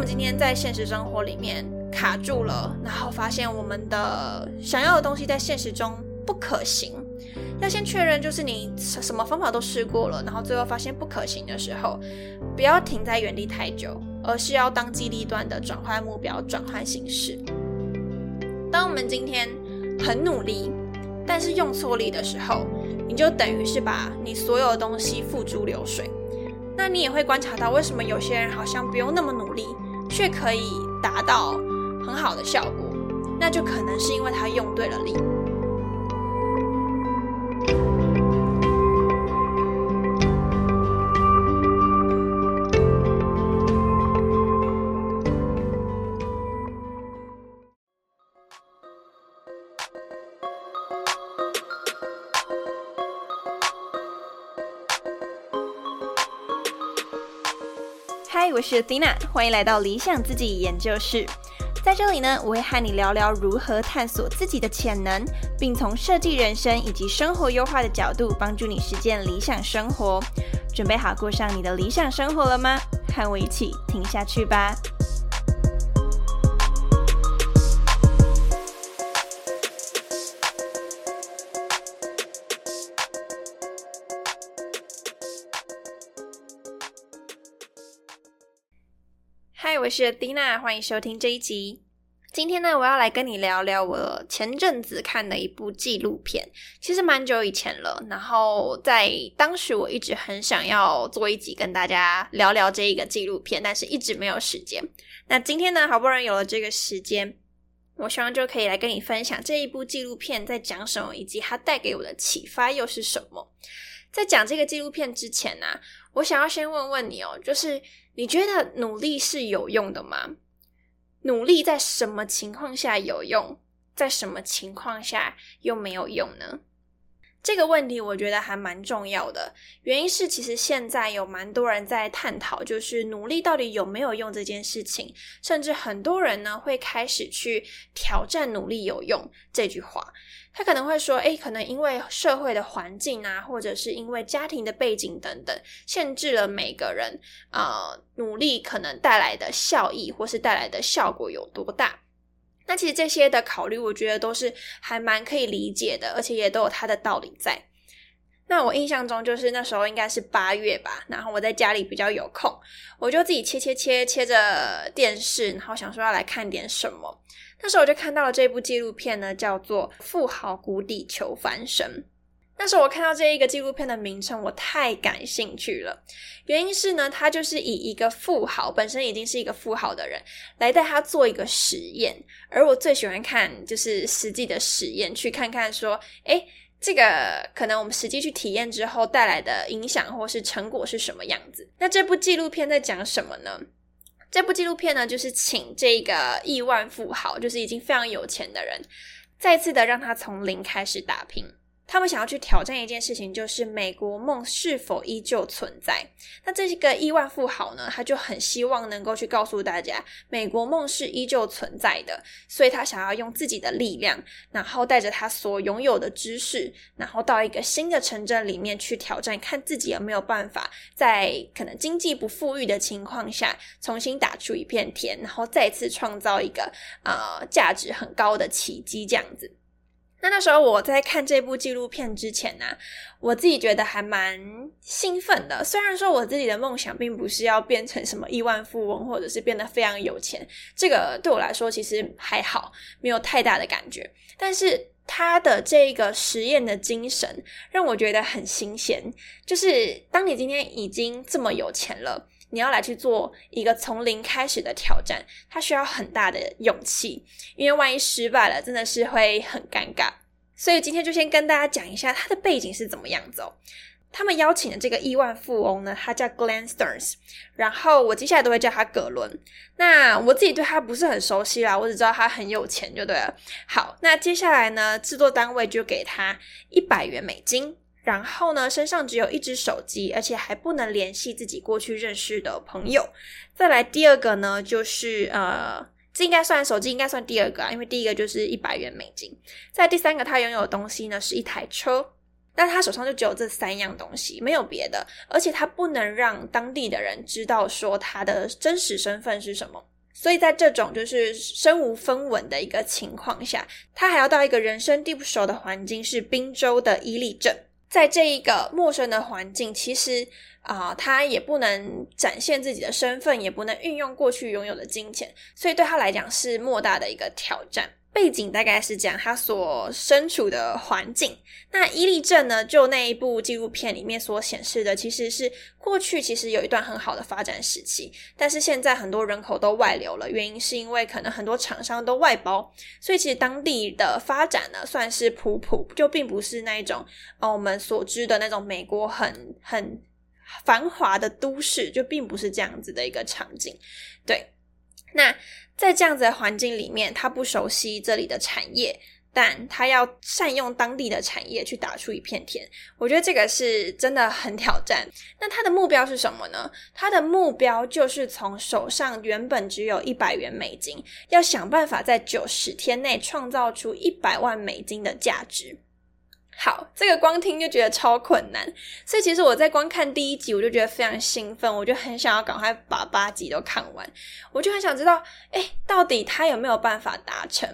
我们今天在现实生活里面卡住了，然后发现我们的想要的东西在现实中不可行，要先确认就是你什么方法都试过了，然后最后发现不可行的时候，不要停在原地太久，而是要当机立断的转换目标、转换形式。当我们今天很努力，但是用错力的时候，你就等于是把你所有的东西付诸流水。那你也会观察到，为什么有些人好像不用那么努力，却可以达到很好的效果？那就可能是因为他用对了力。嗨，我是 Thina，欢迎来到理想自己研究室。在这里呢，我会和你聊聊如何探索自己的潜能，并从设计人生以及生活优化的角度，帮助你实践理想生活。准备好过上你的理想生活了吗？和我一起听下去吧。是 Dina，欢迎收听这一集。今天呢，我要来跟你聊聊我前阵子看的一部纪录片，其实蛮久以前了。然后在当时，我一直很想要做一集跟大家聊聊这一个纪录片，但是一直没有时间。那今天呢，好不容易有了这个时间，我希望就可以来跟你分享这一部纪录片在讲什么，以及它带给我的启发又是什么。在讲这个纪录片之前呢，我想要先问问你哦，就是。你觉得努力是有用的吗？努力在什么情况下有用，在什么情况下又没有用呢？这个问题我觉得还蛮重要的，原因是其实现在有蛮多人在探讨，就是努力到底有没有用这件事情，甚至很多人呢会开始去挑战“努力有用”这句话。他可能会说：“诶，可能因为社会的环境啊，或者是因为家庭的背景等等，限制了每个人啊努力可能带来的效益或是带来的效果有多大。”那其实这些的考虑，我觉得都是还蛮可以理解的，而且也都有它的道理在。那我印象中就是那时候应该是八月吧，然后我在家里比较有空，我就自己切切切切着电视，然后想说要来看点什么。那时候我就看到了这部纪录片呢，叫做《富豪谷底求翻身》。那时候我看到这一个纪录片的名称，我太感兴趣了。原因是呢，他就是以一个富豪本身已经是一个富豪的人，来带他做一个实验。而我最喜欢看就是实际的实验，去看看说，诶，这个可能我们实际去体验之后带来的影响或是成果是什么样子。那这部纪录片在讲什么呢？这部纪录片呢，就是请这个亿万富豪，就是已经非常有钱的人，再次的让他从零开始打拼。他们想要去挑战一件事情，就是美国梦是否依旧存在。那这个亿万富豪呢，他就很希望能够去告诉大家，美国梦是依旧存在的。所以他想要用自己的力量，然后带着他所拥有的知识，然后到一个新的城镇里面去挑战，看自己有没有办法在可能经济不富裕的情况下，重新打出一片天，然后再次创造一个啊价值很高的奇迹，这样子。那那时候我在看这部纪录片之前呢，我自己觉得还蛮兴奋的。虽然说我自己的梦想并不是要变成什么亿万富翁，或者是变得非常有钱，这个对我来说其实还好，没有太大的感觉。但是他的这个实验的精神让我觉得很新鲜，就是当你今天已经这么有钱了，你要来去做一个从零开始的挑战，它需要很大的勇气，因为万一失败了，真的是会很尴尬。所以今天就先跟大家讲一下他的背景是怎么样子哦。他们邀请的这个亿万富翁呢，他叫 Glenn Stearns，然后我接下来都会叫他葛伦。那我自己对他不是很熟悉啦，我只知道他很有钱就对了。好，那接下来呢，制作单位就给他一百元美金，然后呢，身上只有一只手机，而且还不能联系自己过去认识的朋友。再来第二个呢，就是呃。这应该算手机，应该算第二个啊，因为第一个就是一百元美金。在第三个，他拥有的东西呢是一台车。那他手上就只有这三样东西，没有别的，而且他不能让当地的人知道说他的真实身份是什么。所以在这种就是身无分文的一个情况下，他还要到一个人生地不熟的环境，是滨州的伊利镇。在这一个陌生的环境，其实啊，他也不能展现自己的身份，也不能运用过去拥有的金钱，所以对他来讲是莫大的一个挑战。背景大概是讲他所身处的环境。那伊利镇呢？就那一部纪录片里面所显示的，其实是过去其实有一段很好的发展时期，但是现在很多人口都外流了，原因是因为可能很多厂商都外包，所以其实当地的发展呢算是普普，就并不是那一种哦我们所知的那种美国很很繁华的都市，就并不是这样子的一个场景。对，那。在这样子的环境里面，他不熟悉这里的产业，但他要善用当地的产业去打出一片天。我觉得这个是真的很挑战。那他的目标是什么呢？他的目标就是从手上原本只有一百元美金，要想办法在九十天内创造出一百万美金的价值。好，这个光听就觉得超困难，所以其实我在光看第一集，我就觉得非常兴奋，我就很想要赶快把八集都看完，我就很想知道，哎，到底他有没有办法达成？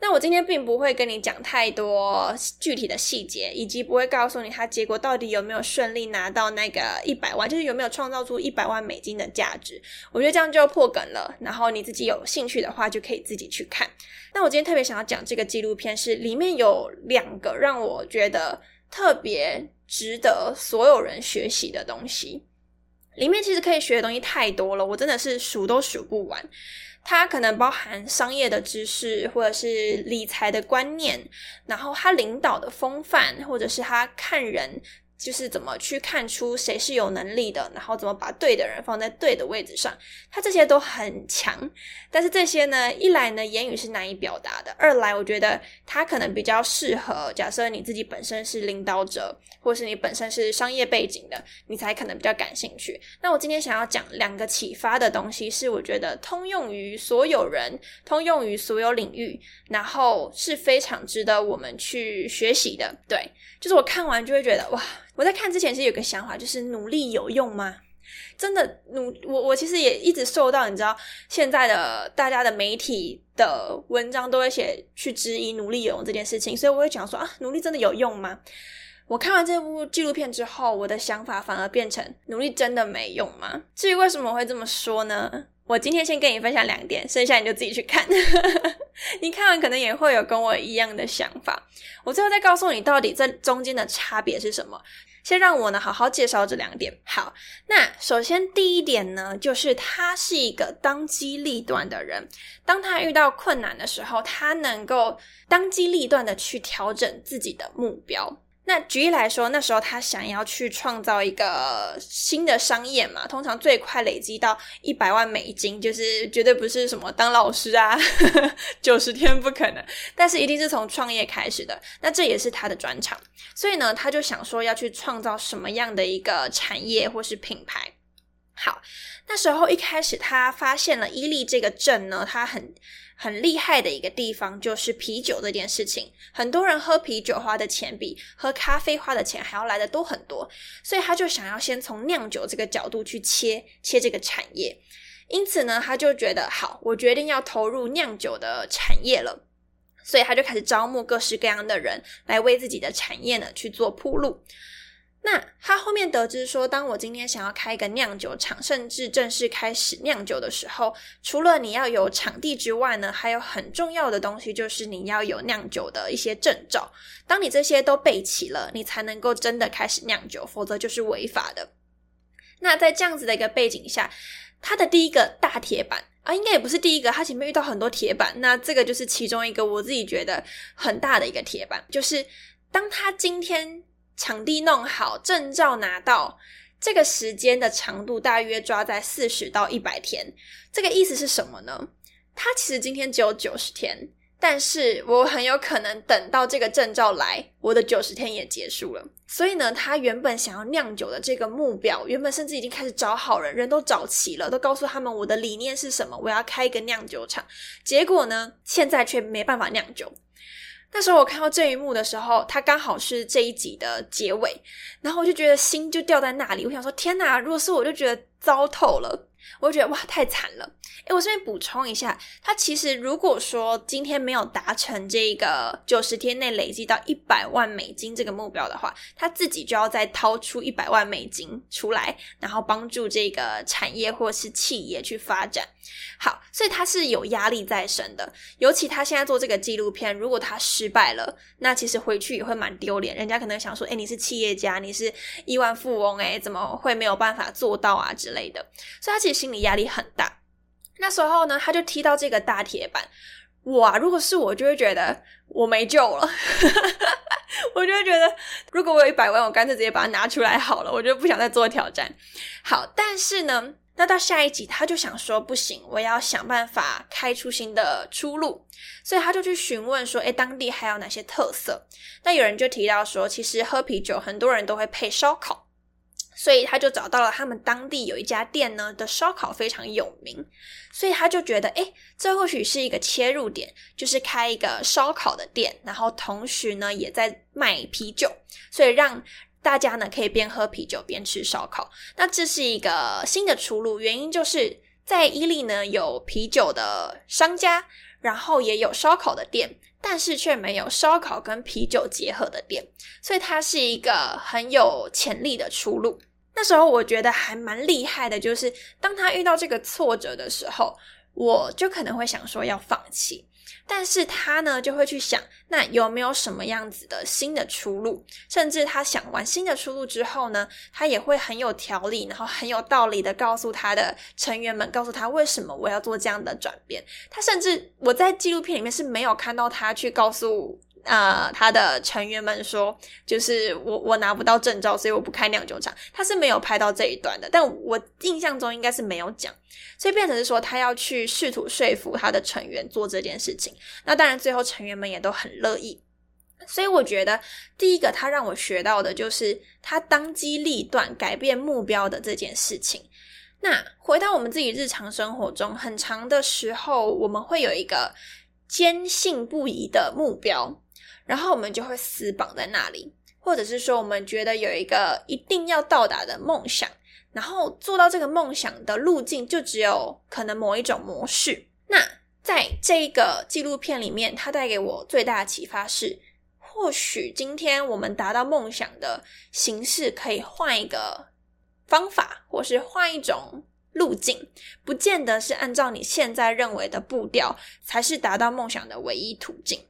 那我今天并不会跟你讲太多具体的细节，以及不会告诉你他结果到底有没有顺利拿到那个一百万，就是有没有创造出一百万美金的价值。我觉得这样就破梗了。然后你自己有兴趣的话，就可以自己去看。那我今天特别想要讲这个纪录片，是里面有两个让我觉得特别值得所有人学习的东西。里面其实可以学的东西太多了，我真的是数都数不完。它可能包含商业的知识，或者是理财的观念，然后他领导的风范，或者是他看人。就是怎么去看出谁是有能力的，然后怎么把对的人放在对的位置上，他这些都很强。但是这些呢，一来呢言语是难以表达的，二来我觉得他可能比较适合，假设你自己本身是领导者，或是你本身是商业背景的，你才可能比较感兴趣。那我今天想要讲两个启发的东西，是我觉得通用于所有人，通用于所有领域，然后是非常值得我们去学习的。对，就是我看完就会觉得哇。我在看之前是有个想法，就是努力有用吗？真的努我我其实也一直受到你知道现在的大家的媒体的文章都会写去质疑努力有用这件事情，所以我会讲说啊，努力真的有用吗？我看完这部纪录片之后，我的想法反而变成努力真的没用吗？至于为什么会这么说呢？我今天先跟你分享两点，剩下你就自己去看。你看完可能也会有跟我一样的想法。我最后再告诉你到底这中间的差别是什么。先让我呢好好介绍这两点。好，那首先第一点呢，就是他是一个当机立断的人。当他遇到困难的时候，他能够当机立断的去调整自己的目标。那举例来说，那时候他想要去创造一个新的商业嘛，通常最快累积到一百万美金，就是绝对不是什么当老师啊，九十天不可能，但是一定是从创业开始的。那这也是他的专长，所以呢，他就想说要去创造什么样的一个产业或是品牌。好，那时候一开始他发现了伊利这个镇呢，他很。很厉害的一个地方就是啤酒这件事情，很多人喝啤酒花的钱比喝咖啡花的钱还要来的多很多，所以他就想要先从酿酒这个角度去切切这个产业，因此呢，他就觉得好，我决定要投入酿酒的产业了，所以他就开始招募各式各样的人来为自己的产业呢去做铺路。那他后面得知说，当我今天想要开一个酿酒厂，甚至正式开始酿酒的时候，除了你要有场地之外呢，还有很重要的东西，就是你要有酿酒的一些证照。当你这些都备齐了，你才能够真的开始酿酒，否则就是违法的。那在这样子的一个背景下，他的第一个大铁板啊，应该也不是第一个，他前面遇到很多铁板，那这个就是其中一个我自己觉得很大的一个铁板，就是当他今天。场地弄好，证照拿到，这个时间的长度大约抓在四十到一百天。这个意思是什么呢？他其实今天只有九十天，但是我很有可能等到这个证照来，我的九十天也结束了。所以呢，他原本想要酿酒的这个目标，原本甚至已经开始找好人，人都找齐了，都告诉他们我的理念是什么，我要开一个酿酒厂。结果呢，现在却没办法酿酒。那时候我看到这一幕的时候，它刚好是这一集的结尾，然后我就觉得心就掉在那里。我想说，天哪！如果是我，就觉得糟透了。我就觉得哇，太惨了！诶我这边补充一下，他其实如果说今天没有达成这个九十天内累积到一百万美金这个目标的话，他自己就要再掏出一百万美金出来，然后帮助这个产业或是企业去发展。好，所以他是有压力在身的。尤其他现在做这个纪录片，如果他失败了，那其实回去也会蛮丢脸。人家可能想说，诶你是企业家，你是亿万富翁，诶怎么会没有办法做到啊之类的？所以他其实心理压力很大。那时候呢，他就踢到这个大铁板，哇！如果是我，就会觉得我没救了。我就会觉得，如果我有一百万，我干脆直接把它拿出来好了。我就不想再做挑战。好，但是呢，那到下一集，他就想说，不行，我要想办法开出新的出路。所以他就去询问说，诶，当地还有哪些特色？那有人就提到说，其实喝啤酒，很多人都会配烧烤。所以他就找到了他们当地有一家店呢的烧烤非常有名，所以他就觉得，哎，这或许是一个切入点，就是开一个烧烤的店，然后同时呢也在卖啤酒，所以让大家呢可以边喝啤酒边吃烧烤。那这是一个新的出路，原因就是在伊利呢有啤酒的商家，然后也有烧烤的店，但是却没有烧烤跟啤酒结合的店，所以它是一个很有潜力的出路。那时候我觉得还蛮厉害的，就是当他遇到这个挫折的时候，我就可能会想说要放弃，但是他呢就会去想，那有没有什么样子的新的出路？甚至他想完新的出路之后呢，他也会很有条理，然后很有道理的告诉他的成员们，告诉他为什么我要做这样的转变。他甚至我在纪录片里面是没有看到他去告诉。呃，他的成员们说，就是我我拿不到证照，所以我不开酿酒厂。他是没有拍到这一段的，但我印象中应该是没有讲，所以变成是说他要去试图说服他的成员做这件事情。那当然，最后成员们也都很乐意。所以我觉得，第一个他让我学到的就是他当机立断改变目标的这件事情。那回到我们自己日常生活中，很长的时候我们会有一个坚信不疑的目标。然后我们就会死绑在那里，或者是说，我们觉得有一个一定要到达的梦想，然后做到这个梦想的路径就只有可能某一种模式。那在这个纪录片里面，它带给我最大的启发是，或许今天我们达到梦想的形式可以换一个方法，或是换一种路径，不见得是按照你现在认为的步调才是达到梦想的唯一途径。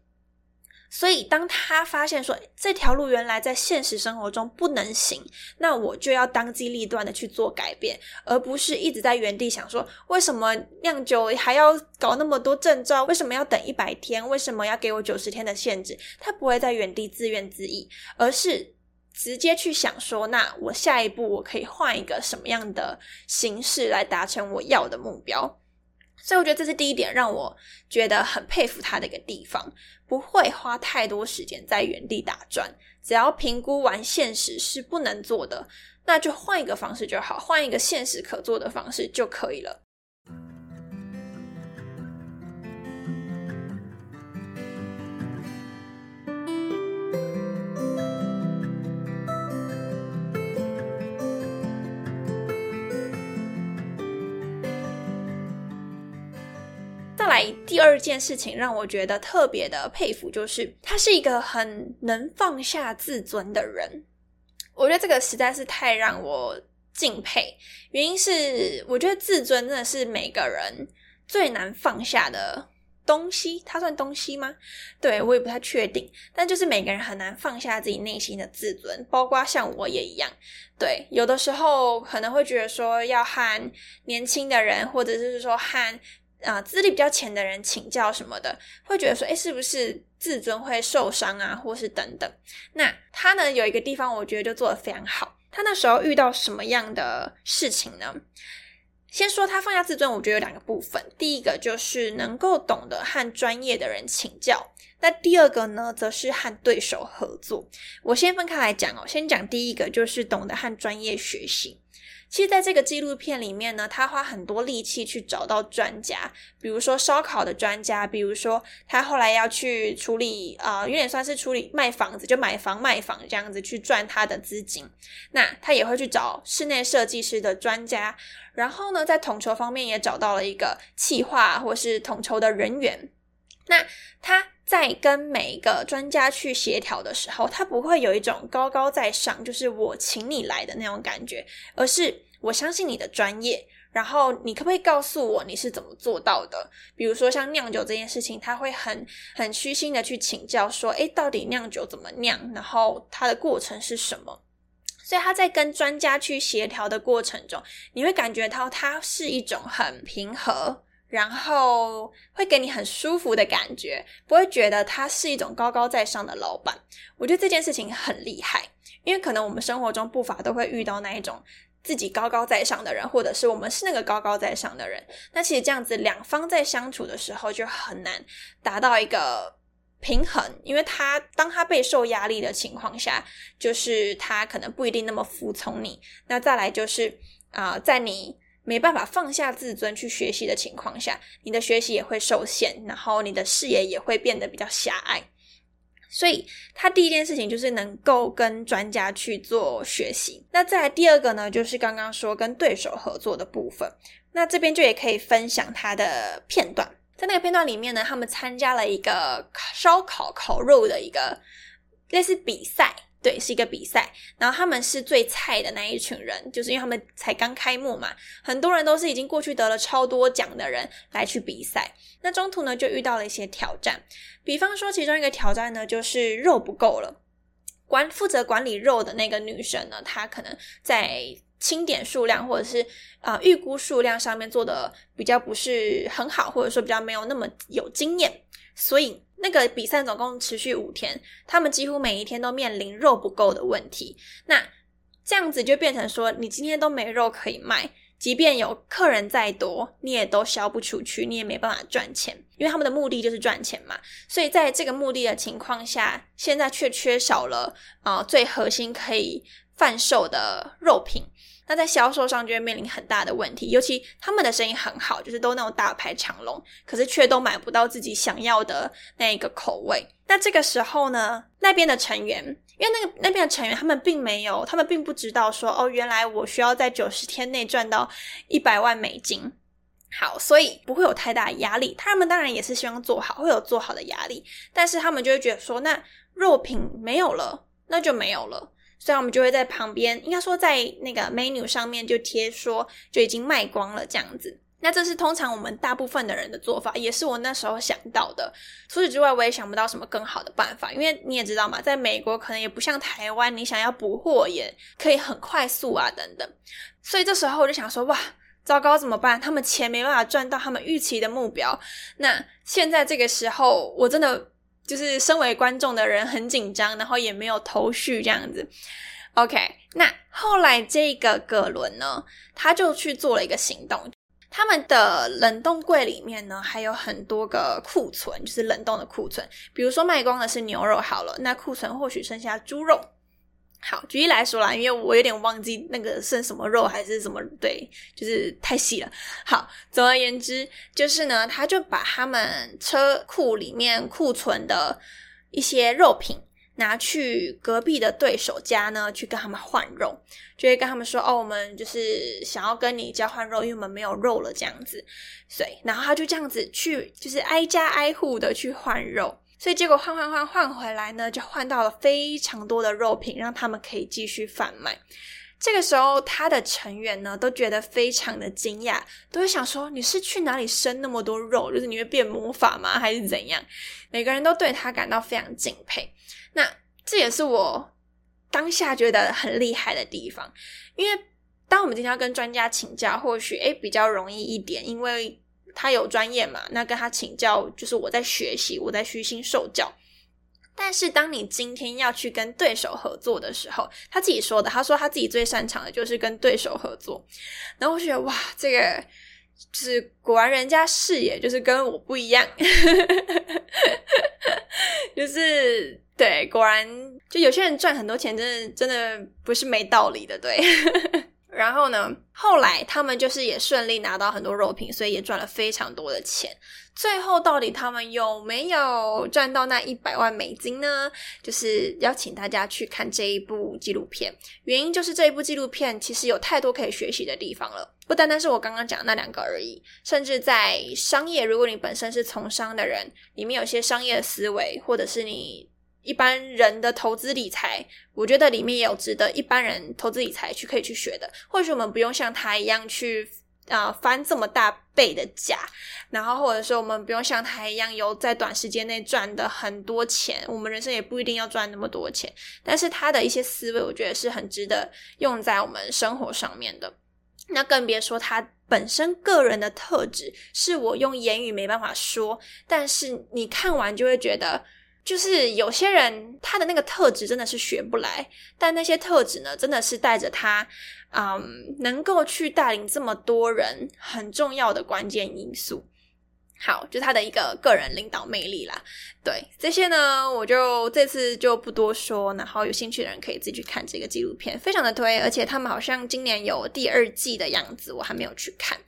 所以，当他发现说这条路原来在现实生活中不能行，那我就要当机立断的去做改变，而不是一直在原地想说为什么酿酒还要搞那么多证照，为什么要等一百天，为什么要给我九十天的限制？他不会在原地自怨自艾，而是直接去想说，那我下一步我可以换一个什么样的形式来达成我要的目标。所以我觉得这是第一点，让我觉得很佩服他的一个地方，不会花太多时间在原地打转，只要评估完现实是不能做的，那就换一个方式就好，换一个现实可做的方式就可以了。来，第二件事情让我觉得特别的佩服，就是他是一个很能放下自尊的人。我觉得这个实在是太让我敬佩。原因是，我觉得自尊真的是每个人最难放下的东西。它算东西吗？对我也不太确定。但就是每个人很难放下自己内心的自尊，包括像我也一样。对，有的时候可能会觉得说，要和年轻的人，或者是说和。啊，资历比较浅的人请教什么的，会觉得说，哎，是不是自尊会受伤啊，或是等等？那他呢，有一个地方我觉得就做的非常好。他那时候遇到什么样的事情呢？先说他放下自尊，我觉得有两个部分。第一个就是能够懂得和专业的人请教。那第二个呢，则是和对手合作。我先分开来讲哦，先讲第一个，就是懂得和专业学习。其实，在这个纪录片里面呢，他花很多力气去找到专家，比如说烧烤的专家，比如说他后来要去处理啊，有点算是处理卖房子，就买房卖房这样子去赚他的资金。那他也会去找室内设计师的专家，然后呢，在统筹方面也找到了一个企划或是统筹的人员。那他在跟每一个专家去协调的时候，他不会有一种高高在上，就是我请你来的那种感觉，而是我相信你的专业，然后你可不可以告诉我你是怎么做到的？比如说像酿酒这件事情，他会很很虚心的去请教，说，诶，到底酿酒怎么酿？然后它的过程是什么？所以他在跟专家去协调的过程中，你会感觉到他是一种很平和。然后会给你很舒服的感觉，不会觉得他是一种高高在上的老板。我觉得这件事情很厉害，因为可能我们生活中不乏都会遇到那一种自己高高在上的人，或者是我们是那个高高在上的人。那其实这样子两方在相处的时候就很难达到一个平衡，因为他当他备受压力的情况下，就是他可能不一定那么服从你。那再来就是啊，在你。没办法放下自尊去学习的情况下，你的学习也会受限，然后你的视野也会变得比较狭隘。所以，他第一件事情就是能够跟专家去做学习。那再来第二个呢，就是刚刚说跟对手合作的部分。那这边就也可以分享他的片段，在那个片段里面呢，他们参加了一个烧烤烤肉的一个类似比赛。对，是一个比赛，然后他们是最菜的那一群人，就是因为他们才刚开幕嘛，很多人都是已经过去得了超多奖的人来去比赛。那中途呢，就遇到了一些挑战，比方说其中一个挑战呢，就是肉不够了。管负责管理肉的那个女生呢，她可能在清点数量或者是啊预估数量上面做的比较不是很好，或者说比较没有那么有经验，所以。那个比赛总共持续五天，他们几乎每一天都面临肉不够的问题。那这样子就变成说，你今天都没肉可以卖，即便有客人再多，你也都销不出去，你也没办法赚钱，因为他们的目的就是赚钱嘛。所以在这个目的的情况下，现在却缺少了啊最核心可以贩售的肉品。那在销售上就会面临很大的问题，尤其他们的生意很好，就是都那种大排长龙，可是却都买不到自己想要的那一个口味。那这个时候呢，那边的成员，因为那个那边的成员，他们并没有，他们并不知道说，哦，原来我需要在九十天内赚到一百万美金。好，所以不会有太大压力。他们当然也是希望做好，会有做好的压力，但是他们就会觉得说，那肉品没有了，那就没有了。所以，我们就会在旁边，应该说在那个 menu 上面就贴说就已经卖光了这样子。那这是通常我们大部分的人的做法，也是我那时候想到的。除此之外，我也想不到什么更好的办法，因为你也知道嘛，在美国可能也不像台湾，你想要补货也可以很快速啊等等。所以这时候我就想说，哇，糟糕怎么办？他们钱没办法赚到他们预期的目标。那现在这个时候，我真的。就是身为观众的人很紧张，然后也没有头绪这样子。OK，那后来这个葛伦呢，他就去做了一个行动。他们的冷冻柜里面呢，还有很多个库存，就是冷冻的库存。比如说卖光的是牛肉，好了，那库存或许剩下猪肉。好，举例来说啦，因为我有点忘记那个剩什么肉还是什么，对，就是太细了。好，总而言之，就是呢，他就把他们车库里面库存的一些肉品拿去隔壁的对手家呢，去跟他们换肉，就会跟他们说：“哦，我们就是想要跟你交换肉，因为我们没有肉了。”这样子，所以，然后他就这样子去，就是挨家挨户的去换肉。所以结果换换换换回来呢，就换到了非常多的肉品，让他们可以继续贩卖。这个时候，他的成员呢都觉得非常的惊讶，都会想说：“你是去哪里生那么多肉？就是你会变魔法吗？还是怎样？”每个人都对他感到非常敬佩。那这也是我当下觉得很厉害的地方，因为当我们今天要跟专家请教，或许诶比较容易一点，因为。他有专业嘛？那跟他请教，就是我在学习，我在虚心受教。但是当你今天要去跟对手合作的时候，他自己说的，他说他自己最擅长的就是跟对手合作。然后我觉得哇，这个就是果然人家视野就是跟我不一样，就是对，果然就有些人赚很多钱，真的真的不是没道理的，对。然后呢，后来他们就是也顺利拿到很多肉品，所以也赚了非常多的钱。最后到底他们有没有赚到那一百万美金呢？就是邀请大家去看这一部纪录片。原因就是这一部纪录片其实有太多可以学习的地方了，不单单是我刚刚讲的那两个而已。甚至在商业，如果你本身是从商的人，里面有些商业思维，或者是你一般人的投资理财，我觉得里面也有值得一般人投资理财去可以去学的。或许我们不用像他一样去。啊，翻这么大倍的价，然后或者说我们不用像他一样有在短时间内赚的很多钱，我们人生也不一定要赚那么多钱。但是他的一些思维，我觉得是很值得用在我们生活上面的。那更别说他本身个人的特质，是我用言语没办法说，但是你看完就会觉得。就是有些人他的那个特质真的是学不来，但那些特质呢，真的是带着他，嗯，能够去带领这么多人很重要的关键因素。好，就他的一个个人领导魅力啦。对这些呢，我就这次就不多说，然后有兴趣的人可以自己去看这个纪录片，非常的推。而且他们好像今年有第二季的样子，我还没有去看。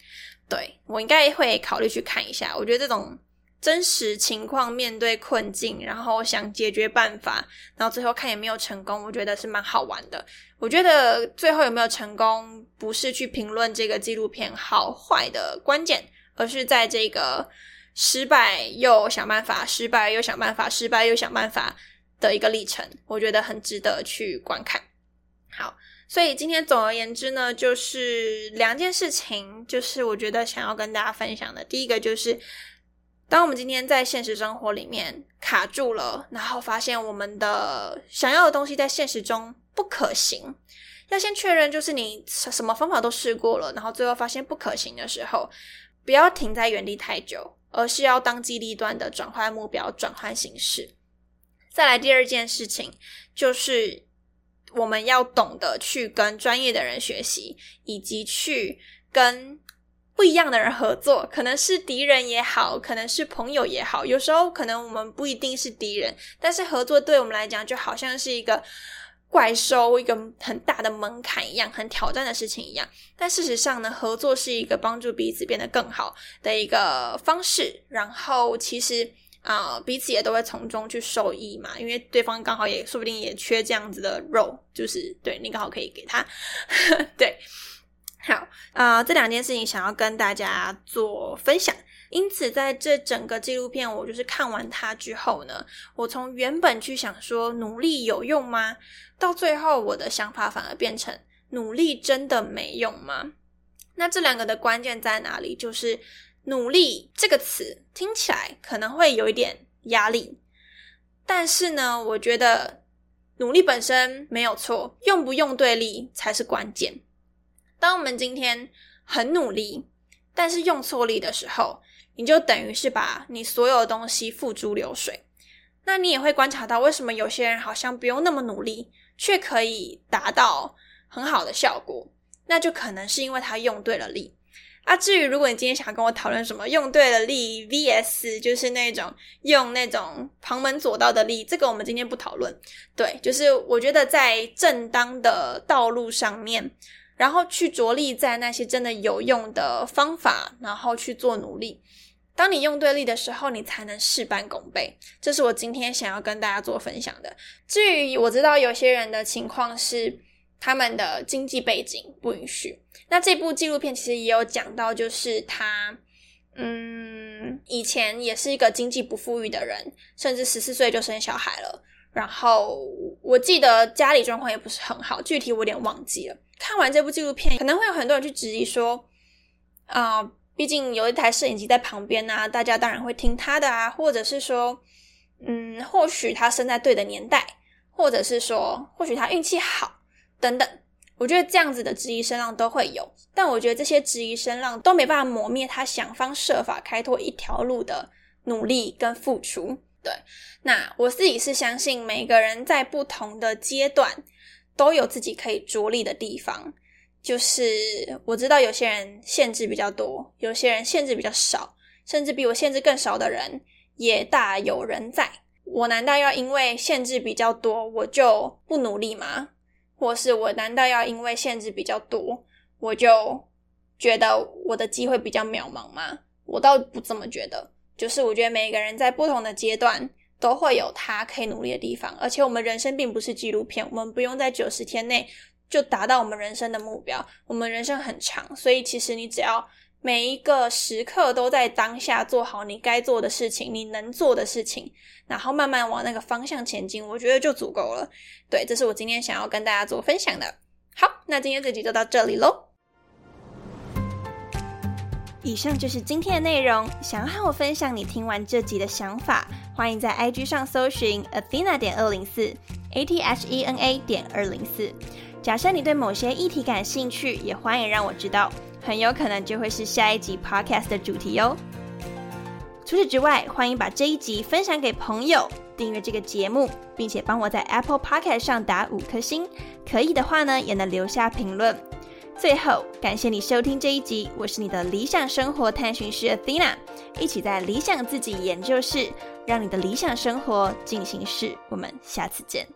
对我应该会考虑去看一下，我觉得这种。真实情况面对困境，然后想解决办法，然后最后看有没有成功，我觉得是蛮好玩的。我觉得最后有没有成功，不是去评论这个纪录片好坏的关键，而是在这个失败又想办法，失败又想办法，失败又想办法的一个历程，我觉得很值得去观看。好，所以今天总而言之呢，就是两件事情，就是我觉得想要跟大家分享的。第一个就是。当我们今天在现实生活里面卡住了，然后发现我们的想要的东西在现实中不可行，要先确认，就是你什么方法都试过了，然后最后发现不可行的时候，不要停在原地太久，而是要当机立断的转换目标、转换形式。再来第二件事情，就是我们要懂得去跟专业的人学习，以及去跟。不一样的人合作，可能是敌人也好，可能是朋友也好。有时候可能我们不一定是敌人，但是合作对我们来讲就好像是一个怪兽，一个很大的门槛一样，很挑战的事情一样。但事实上呢，合作是一个帮助彼此变得更好的一个方式。然后其实啊，彼此也都会从中去受益嘛，因为对方刚好也说不定也缺这样子的肉，就是对你刚好可以给他，对。好啊，这两件事情想要跟大家做分享。因此，在这整个纪录片，我就是看完它之后呢，我从原本去想说努力有用吗，到最后我的想法反而变成努力真的没用吗？那这两个的关键在哪里？就是努力这个词听起来可能会有一点压力，但是呢，我觉得努力本身没有错，用不用对力才是关键。当我们今天很努力，但是用错力的时候，你就等于是把你所有的东西付诸流水。那你也会观察到，为什么有些人好像不用那么努力，却可以达到很好的效果？那就可能是因为他用对了力。啊，至于如果你今天想跟我讨论什么用对了力 vs 就是那种用那种旁门左道的力，这个我们今天不讨论。对，就是我觉得在正当的道路上面。然后去着力在那些真的有用的方法，然后去做努力。当你用对力的时候，你才能事半功倍。这是我今天想要跟大家做分享的。至于我知道有些人的情况是他们的经济背景不允许。那这部纪录片其实也有讲到，就是他，嗯，以前也是一个经济不富裕的人，甚至十四岁就生小孩了。然后我记得家里状况也不是很好，具体我有点忘记了。看完这部纪录片，可能会有很多人去质疑说，啊，毕竟有一台摄影机在旁边啊，大家当然会听他的啊，或者是说，嗯，或许他生在对的年代，或者是说，或许他运气好，等等。我觉得这样子的质疑声浪都会有，但我觉得这些质疑声浪都没办法磨灭他想方设法开拓一条路的努力跟付出。对，那我自己是相信每个人在不同的阶段。都有自己可以着力的地方，就是我知道有些人限制比较多，有些人限制比较少，甚至比我限制更少的人也大有人在。我难道要因为限制比较多，我就不努力吗？或是我难道要因为限制比较多，我就觉得我的机会比较渺茫吗？我倒不这么觉得。就是我觉得每一个人在不同的阶段都会有他可以努力的地方，而且我们人生并不是纪录片，我们不用在九十天内就达到我们人生的目标。我们人生很长，所以其实你只要每一个时刻都在当下做好你该做的事情，你能做的事情，然后慢慢往那个方向前进，我觉得就足够了。对，这是我今天想要跟大家做分享的。好，那今天这集就到这里喽。以上就是今天的内容。想要和我分享你听完这集的想法，欢迎在 IG 上搜寻 Athena 点二零四 A T H E N A 点二零四。假设你对某些议题感兴趣，也欢迎让我知道，很有可能就会是下一集 Podcast 的主题哦。除此之外，欢迎把这一集分享给朋友，订阅这个节目，并且帮我在 Apple Podcast 上打五颗星。可以的话呢，也能留下评论。最后，感谢你收听这一集。我是你的理想生活探寻师 Athena，一起在理想自己研究室，让你的理想生活进行式。我们下次见。